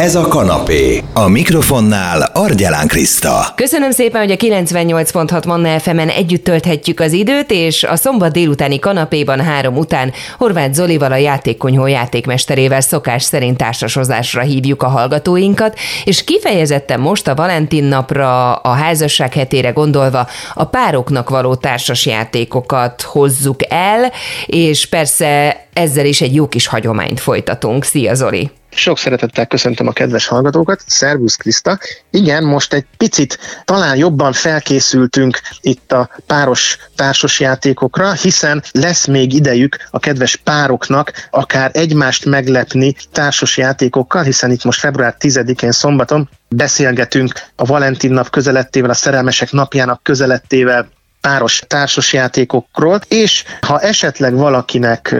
Ez a kanapé. A mikrofonnál Argyelán Kriszta. Köszönöm szépen, hogy a 98.6 Manna fm együtt tölthetjük az időt, és a szombat délutáni kanapéban három után Horváth Zolival a játékkonyhó játékmesterével szokás szerint társasozásra hívjuk a hallgatóinkat, és kifejezetten most a Valentin napra, a házasság hetére gondolva a pároknak való társasjátékokat hozzuk el, és persze ezzel is egy jó kis hagyományt folytatunk. Szia Zoli! Sok szeretettel köszöntöm a kedves hallgatókat. Szervusz Kriszta. Igen, most egy picit talán jobban felkészültünk itt a páros társasjátékokra, hiszen lesz még idejük a kedves pároknak akár egymást meglepni társasjátékokkal, hiszen itt most február 10-én szombaton beszélgetünk a Valentin nap közelettével, a szerelmesek napjának közelettével páros társasjátékokról, és ha esetleg valakinek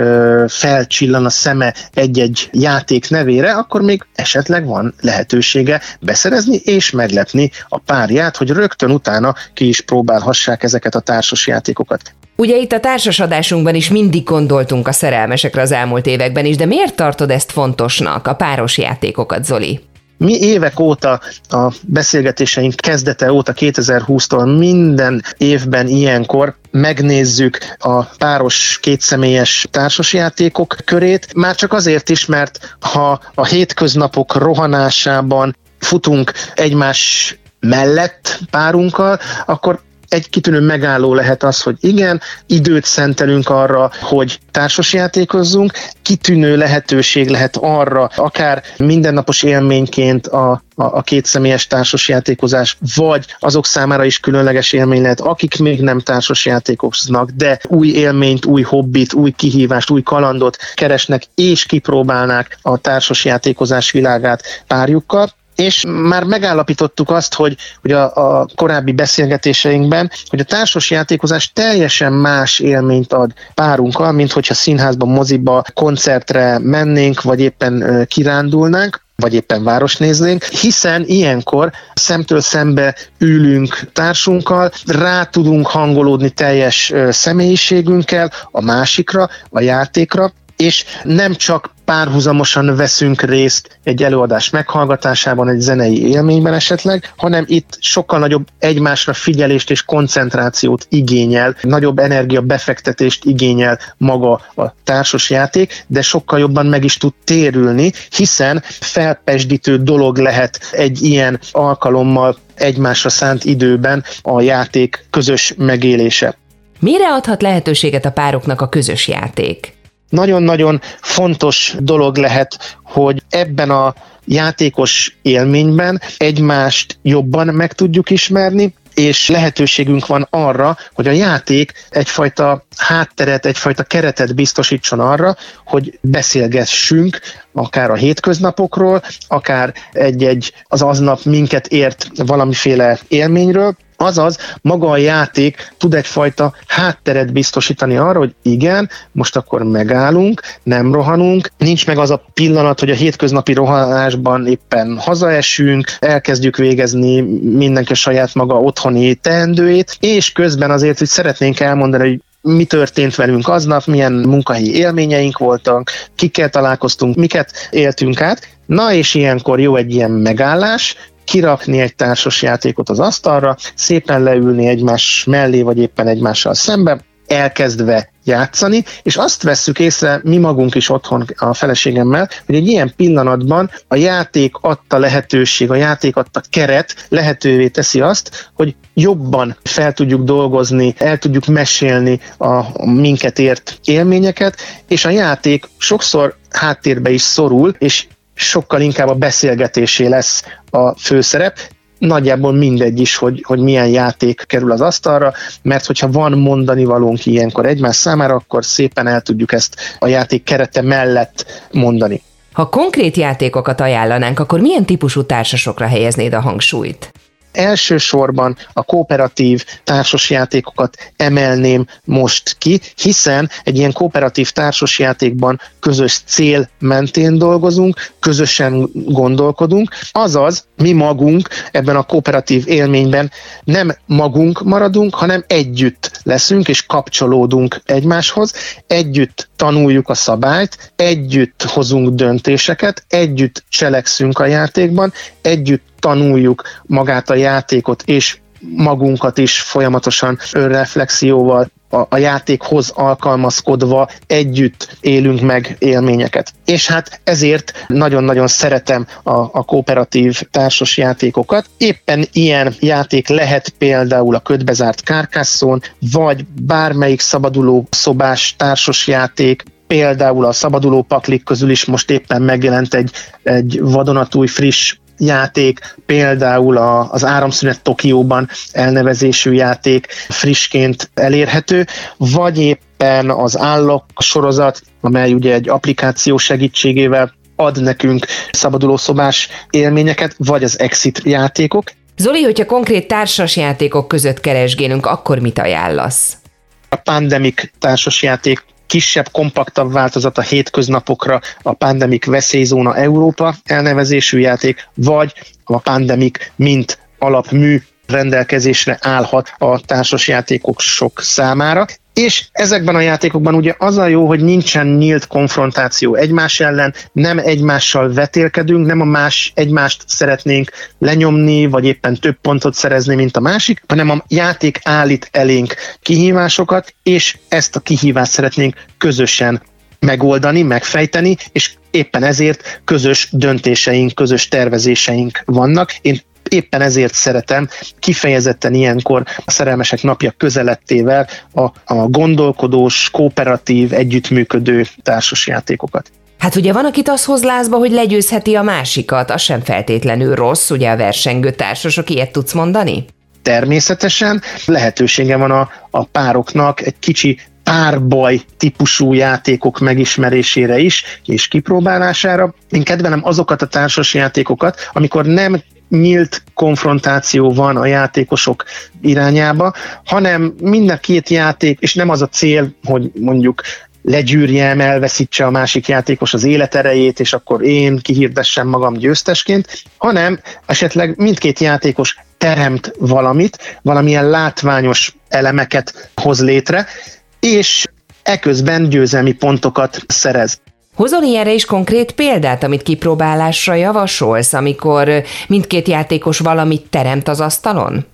felcsillan a szeme egy-egy játék nevére, akkor még esetleg van lehetősége beszerezni és meglepni a párját, hogy rögtön utána ki is próbálhassák ezeket a társasjátékokat. Ugye itt a társasadásunkban is mindig gondoltunk a szerelmesekre az elmúlt években is, de miért tartod ezt fontosnak, a páros játékokat, Zoli? Mi évek óta, a beszélgetéseink kezdete óta, 2020-tól minden évben ilyenkor megnézzük a páros kétszemélyes társasjátékok körét, már csak azért is, mert ha a hétköznapok rohanásában futunk egymás mellett párunkkal, akkor egy kitűnő megálló lehet az, hogy igen, időt szentelünk arra, hogy társasjátékozzunk, kitűnő lehetőség lehet arra, akár mindennapos élményként a, a, a kétszemélyes társasjátékozás, vagy azok számára is különleges élmény lehet, akik még nem társasjátékoznak, de új élményt, új hobbit, új kihívást, új kalandot keresnek, és kipróbálnák a társasjátékozás világát párjukkal és már megállapítottuk azt, hogy, hogy a, a korábbi beszélgetéseinkben, hogy a társas játékozás teljesen más élményt ad párunkkal, mint hogyha színházban, moziba, koncertre mennénk, vagy éppen kirándulnánk vagy éppen város néznénk, hiszen ilyenkor szemtől szembe ülünk társunkkal, rá tudunk hangolódni teljes személyiségünkkel a másikra, a játékra, és nem csak párhuzamosan veszünk részt egy előadás meghallgatásában, egy zenei élményben esetleg, hanem itt sokkal nagyobb egymásra figyelést és koncentrációt igényel, nagyobb energia befektetést igényel maga a társas játék, de sokkal jobban meg is tud térülni, hiszen felpesdítő dolog lehet egy ilyen alkalommal egymásra szánt időben a játék közös megélése. Mire adhat lehetőséget a pároknak a közös játék? Nagyon-nagyon fontos dolog lehet, hogy ebben a játékos élményben egymást jobban meg tudjuk ismerni, és lehetőségünk van arra, hogy a játék egyfajta hátteret, egyfajta keretet biztosítson arra, hogy beszélgessünk akár a hétköznapokról, akár egy-egy az aznap minket ért valamiféle élményről, Azaz, maga a játék tud egyfajta hátteret biztosítani arra, hogy igen, most akkor megállunk, nem rohanunk, nincs meg az a pillanat, hogy a hétköznapi rohanásban éppen hazaesünk, elkezdjük végezni mindenki saját maga otthoni teendőét, és közben azért, hogy szeretnénk elmondani, hogy mi történt velünk aznap, milyen munkahelyi élményeink voltak, kikkel találkoztunk, miket éltünk át. Na és ilyenkor jó egy ilyen megállás, kirakni egy társas játékot az asztalra, szépen leülni egymás mellé, vagy éppen egymással szembe, elkezdve játszani, és azt vesszük észre mi magunk is otthon a feleségemmel, hogy egy ilyen pillanatban a játék adta lehetőség, a játék adta keret lehetővé teszi azt, hogy jobban fel tudjuk dolgozni, el tudjuk mesélni a minket ért élményeket, és a játék sokszor háttérbe is szorul, és sokkal inkább a beszélgetésé lesz a főszerep, nagyjából mindegy is, hogy, hogy milyen játék kerül az asztalra, mert hogyha van mondani valónk ilyenkor egymás számára, akkor szépen el tudjuk ezt a játék kerete mellett mondani. Ha konkrét játékokat ajánlanánk, akkor milyen típusú társasokra helyeznéd a hangsúlyt? Elsősorban a kooperatív társasjátékokat emelném most ki, hiszen egy ilyen kooperatív társasjátékban közös cél mentén dolgozunk, közösen gondolkodunk, azaz mi magunk ebben a kooperatív élményben nem magunk maradunk, hanem együtt leszünk és kapcsolódunk egymáshoz, együtt tanuljuk a szabályt, együtt hozunk döntéseket, együtt cselekszünk a játékban, együtt tanuljuk magát a játékot, és magunkat is folyamatosan önreflexióval a, a játékhoz alkalmazkodva együtt élünk meg élményeket. És hát ezért nagyon-nagyon szeretem a, a kooperatív társas játékokat. Éppen ilyen játék lehet például a ködbezárt Carcassonne, vagy bármelyik szabaduló szobás társas játék, például a szabaduló paklik közül is most éppen megjelent egy, egy vadonatúj friss játék, például a, az Áramszünet Tokióban elnevezésű játék frissként elérhető, vagy éppen az Állok sorozat, amely ugye egy applikáció segítségével ad nekünk szabadulószobás élményeket, vagy az Exit játékok. Zoli, hogyha konkrét társas játékok között keresgélünk, akkor mit ajánlasz? A Pandemic társasjáték kisebb, kompaktabb változat a hétköznapokra a Pandemic Veszélyzóna Európa elnevezésű játék, vagy a Pandemic mint alapmű rendelkezésre állhat a társasjátékok sok számára. És ezekben a játékokban ugye az a jó, hogy nincsen nyílt konfrontáció egymás ellen, nem egymással vetélkedünk, nem a más egymást szeretnénk lenyomni, vagy éppen több pontot szerezni, mint a másik, hanem a játék állít elénk kihívásokat, és ezt a kihívást szeretnénk közösen megoldani, megfejteni, és éppen ezért közös döntéseink, közös tervezéseink vannak. Én éppen ezért szeretem kifejezetten ilyenkor a szerelmesek napja közelettével a, a gondolkodós, kooperatív, együttműködő társasjátékokat. Hát ugye van, akit az hoz lázba, hogy legyőzheti a másikat, az sem feltétlenül rossz, ugye a versengő társasok, ilyet tudsz mondani? Természetesen lehetősége van a, a pároknak egy kicsi párbaj típusú játékok megismerésére is, és kipróbálására. Én kedvelem azokat a társas játékokat, amikor nem nyílt konfrontáció van a játékosok irányába, hanem mind a két játék, és nem az a cél, hogy mondjuk legyűrjem, elveszítse a másik játékos az életerejét, és akkor én kihirdessem magam győztesként, hanem esetleg mindkét játékos teremt valamit, valamilyen látványos elemeket hoz létre, és eközben győzelmi pontokat szerez. Hozol ilyenre is konkrét példát, amit kipróbálásra javasolsz, amikor mindkét játékos valamit teremt az asztalon?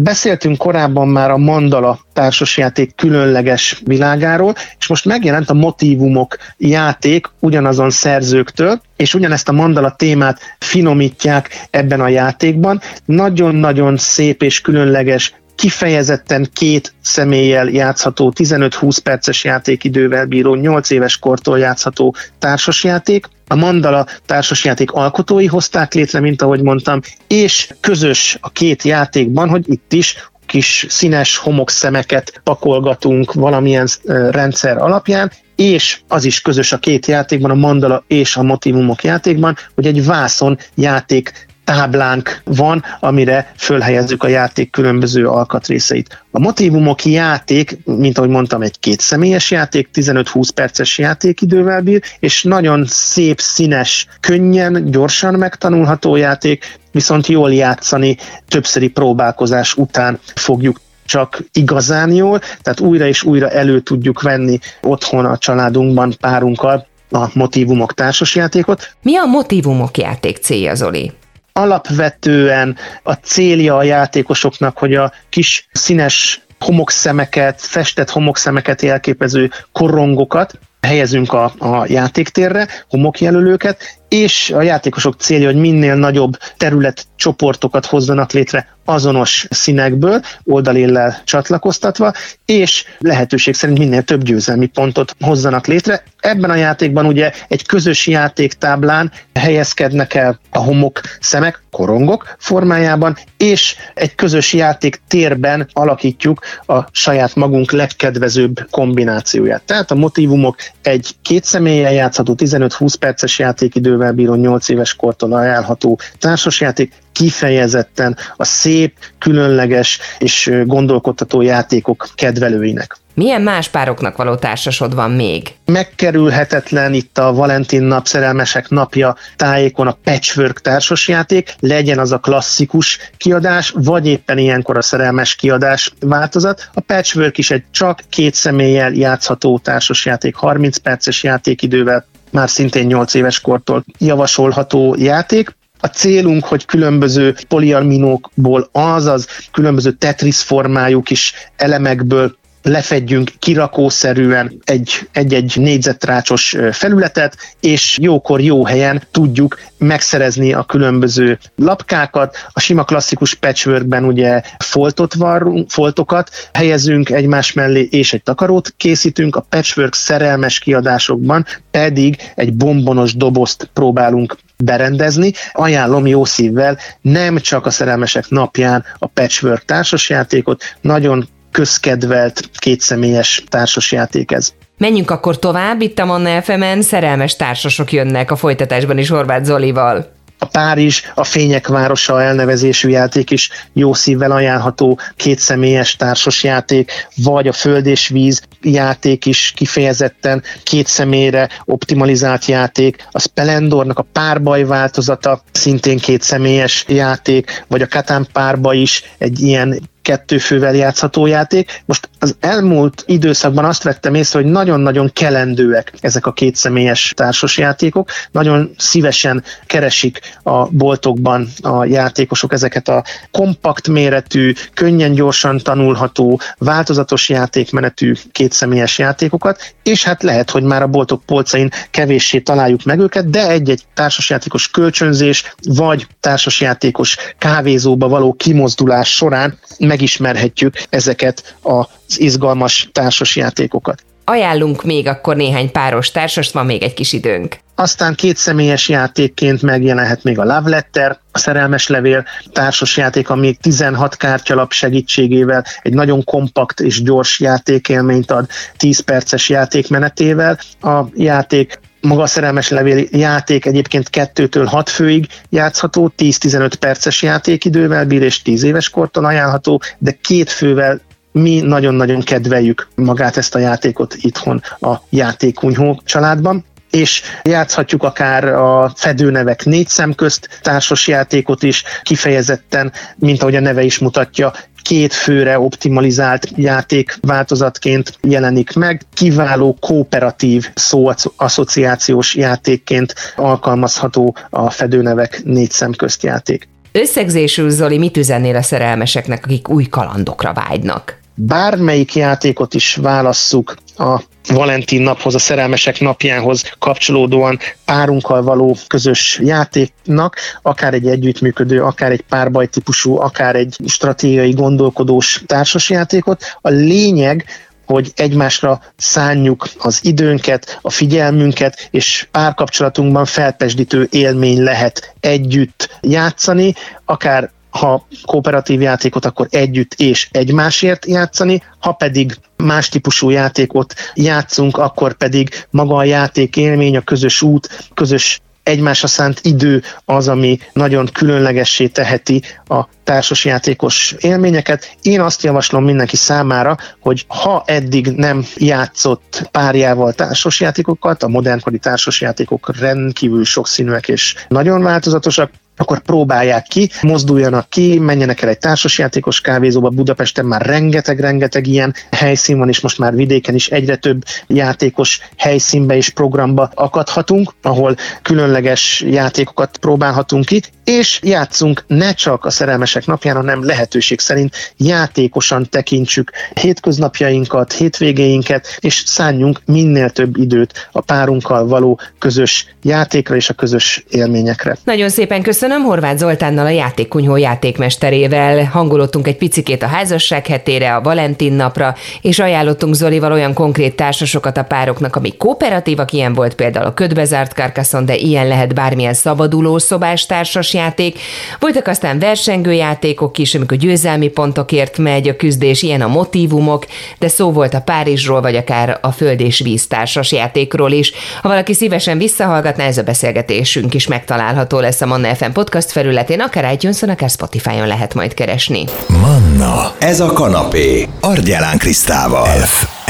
Beszéltünk korábban már a Mandala társasjáték különleges világáról, és most megjelent a Motivumok játék ugyanazon szerzőktől, és ugyanezt a Mandala témát finomítják ebben a játékban. Nagyon-nagyon szép és különleges kifejezetten két személlyel játszható, 15-20 perces játékidővel bíró, 8 éves kortól játszható társasjáték. A Mandala társasjáték alkotói hozták létre, mint ahogy mondtam, és közös a két játékban, hogy itt is kis színes homokszemeket pakolgatunk valamilyen rendszer alapján, és az is közös a két játékban, a Mandala és a Motivumok játékban, hogy egy vászon játék táblánk van, amire fölhelyezzük a játék különböző alkatrészeit. A motivumok játék, mint ahogy mondtam, egy két személyes játék, 15-20 perces játékidővel bír, és nagyon szép, színes, könnyen, gyorsan megtanulható játék, viszont jól játszani többszöri próbálkozás után fogjuk csak igazán jól, tehát újra és újra elő tudjuk venni otthon a családunkban párunkkal a motivumok társasjátékot. Mi a motivumok játék célja, Zoli? Alapvetően a célja a játékosoknak, hogy a kis színes homokszemeket, festett homokszemeket jelképező korongokat helyezünk a, a játéktérre, homokjelölőket, és a játékosok célja, hogy minél nagyobb területcsoportokat hozzanak létre azonos színekből, oldalillel csatlakoztatva, és lehetőség szerint minél több győzelmi pontot hozzanak létre. Ebben a játékban ugye egy közös játéktáblán helyezkednek el a homok szemek, korongok formájában, és egy közös játék térben alakítjuk a saját magunk legkedvezőbb kombinációját. Tehát a motivumok egy két személyen játszható 15-20 perces játékidővel idővel bíró 8 éves kortól ajánlható társasjáték, kifejezetten a szép, különleges és gondolkodtató játékok kedvelőinek. Milyen más pároknak való társasod van még? Megkerülhetetlen itt a Valentin nap szerelmesek napja tájékon a patchwork társasjáték, legyen az a klasszikus kiadás, vagy éppen ilyenkor a szerelmes kiadás változat. A patchwork is egy csak két személlyel játszható társasjáték, 30 perces játékidővel, már szintén 8 éves kortól javasolható játék. A célunk, hogy különböző poliarminókból, azaz különböző Tetris formájú kis elemekből lefedjünk kirakószerűen egy, egy-egy négyzetrácsos felületet, és jókor jó helyen tudjuk megszerezni a különböző lapkákat. A sima klasszikus patchworkben ugye foltot varrunk, foltokat helyezünk egymás mellé, és egy takarót készítünk. A patchwork szerelmes kiadásokban pedig egy bombonos dobozt próbálunk berendezni. Ajánlom jó szívvel nem csak a szerelmesek napján a patchwork társasjátékot, nagyon közkedvelt kétszemélyes társasjáték ez. Menjünk akkor tovább, itt a Manna fm szerelmes társasok jönnek a folytatásban is Horváth Zolival. A Párizs, a Fények Városa elnevezésű játék is jó szívvel ajánlható, kétszemélyes társasjáték, vagy a Föld és Víz játék is kifejezetten két személyre optimalizált játék, a Splendornak a párbaj változata szintén két személyes játék, vagy a Katán párba is egy ilyen kettő fővel játszható játék. Most az elmúlt időszakban azt vettem észre, hogy nagyon-nagyon kelendőek ezek a kétszemélyes társasjátékok. Nagyon szívesen keresik a boltokban a játékosok ezeket a kompakt méretű, könnyen gyorsan tanulható, változatos játékmenetű kétszemélyes játékokat, és hát lehet, hogy már a boltok polcain kevéssé találjuk meg őket, de egy-egy társasjátékos kölcsönzés, vagy társasjátékos kávézóba való kimozdulás során megismerhetjük ezeket az izgalmas társasjátékokat. Ajánlunk még akkor néhány páros társast, van még egy kis időnk. Aztán két személyes játékként megjelenhet még a Love Letter, a szerelmes levél társasjáték, ami 16 kártyalap segítségével egy nagyon kompakt és gyors játékélményt ad 10 perces játékmenetével. A játék maga a szerelmes levél játék egyébként 2-től 6 főig játszható, 10-15 perces játékidővel bír és 10 éves kortól ajánlható, de két fővel mi nagyon-nagyon kedveljük magát ezt a játékot itthon a játékunyhó családban. És játszhatjuk akár a fedőnevek négy szem közt társas játékot is, kifejezetten, mint ahogy a neve is mutatja, két főre optimalizált játék változatként jelenik meg, kiváló kooperatív szóasszociációs játékként alkalmazható a fedőnevek négy szem közt játék. Összegzésül, Zoli, mit üzennél a szerelmeseknek, akik új kalandokra vágynak? bármelyik játékot is válasszuk a Valentin naphoz, a szerelmesek napjához kapcsolódóan párunkkal való közös játéknak, akár egy együttműködő, akár egy párbaj típusú, akár egy stratégiai gondolkodós társasjátékot. A lényeg, hogy egymásra szánjuk az időnket, a figyelmünket, és párkapcsolatunkban felpesdítő élmény lehet együtt játszani, akár ha kooperatív játékot, akkor együtt és egymásért játszani, ha pedig más típusú játékot játszunk, akkor pedig maga a játék élmény, a közös út, közös egymásra szánt idő az, ami nagyon különlegessé teheti a társasjátékos élményeket. Én azt javaslom mindenki számára, hogy ha eddig nem játszott párjával társasjátékokat, a modernkori társasjátékok rendkívül sokszínűek és nagyon változatosak, akkor próbálják ki, mozduljanak ki, menjenek el egy társasjátékos kávézóba, Budapesten már rengeteg-rengeteg ilyen helyszín van, és most már vidéken is egyre több játékos helyszínbe és programba akadhatunk, ahol különleges játékokat próbálhatunk ki, és játszunk ne csak a szerelmesek napján, hanem lehetőség szerint játékosan tekintsük hétköznapjainkat, hétvégéinket, és szálljunk minél több időt a párunkkal való közös játékra és a közös élményekre. Nagyon szépen köszönöm köszönöm Horváth Zoltánnal a játékkunyhó játékmesterével. Hangolottunk egy picikét a házasság hetére, a Valentin napra, és ajánlottunk Zolival olyan konkrét társasokat a pároknak, ami kooperatívak, ilyen volt például a ködbezárt Carcassonne, de ilyen lehet bármilyen szabaduló szobás társas játék. Voltak aztán versengő játékok is, amikor győzelmi pontokért megy a küzdés, ilyen a motivumok, de szó volt a Párizsról, vagy akár a Föld és Víz társas játékról is. Ha valaki szívesen visszahallgatná, ez a beszélgetésünk is megtalálható lesz a Manna FM podcast felületén, akár itunes akár Spotify-on lehet majd keresni. Manna, ez a kanapé, Argyelán Krisztával. F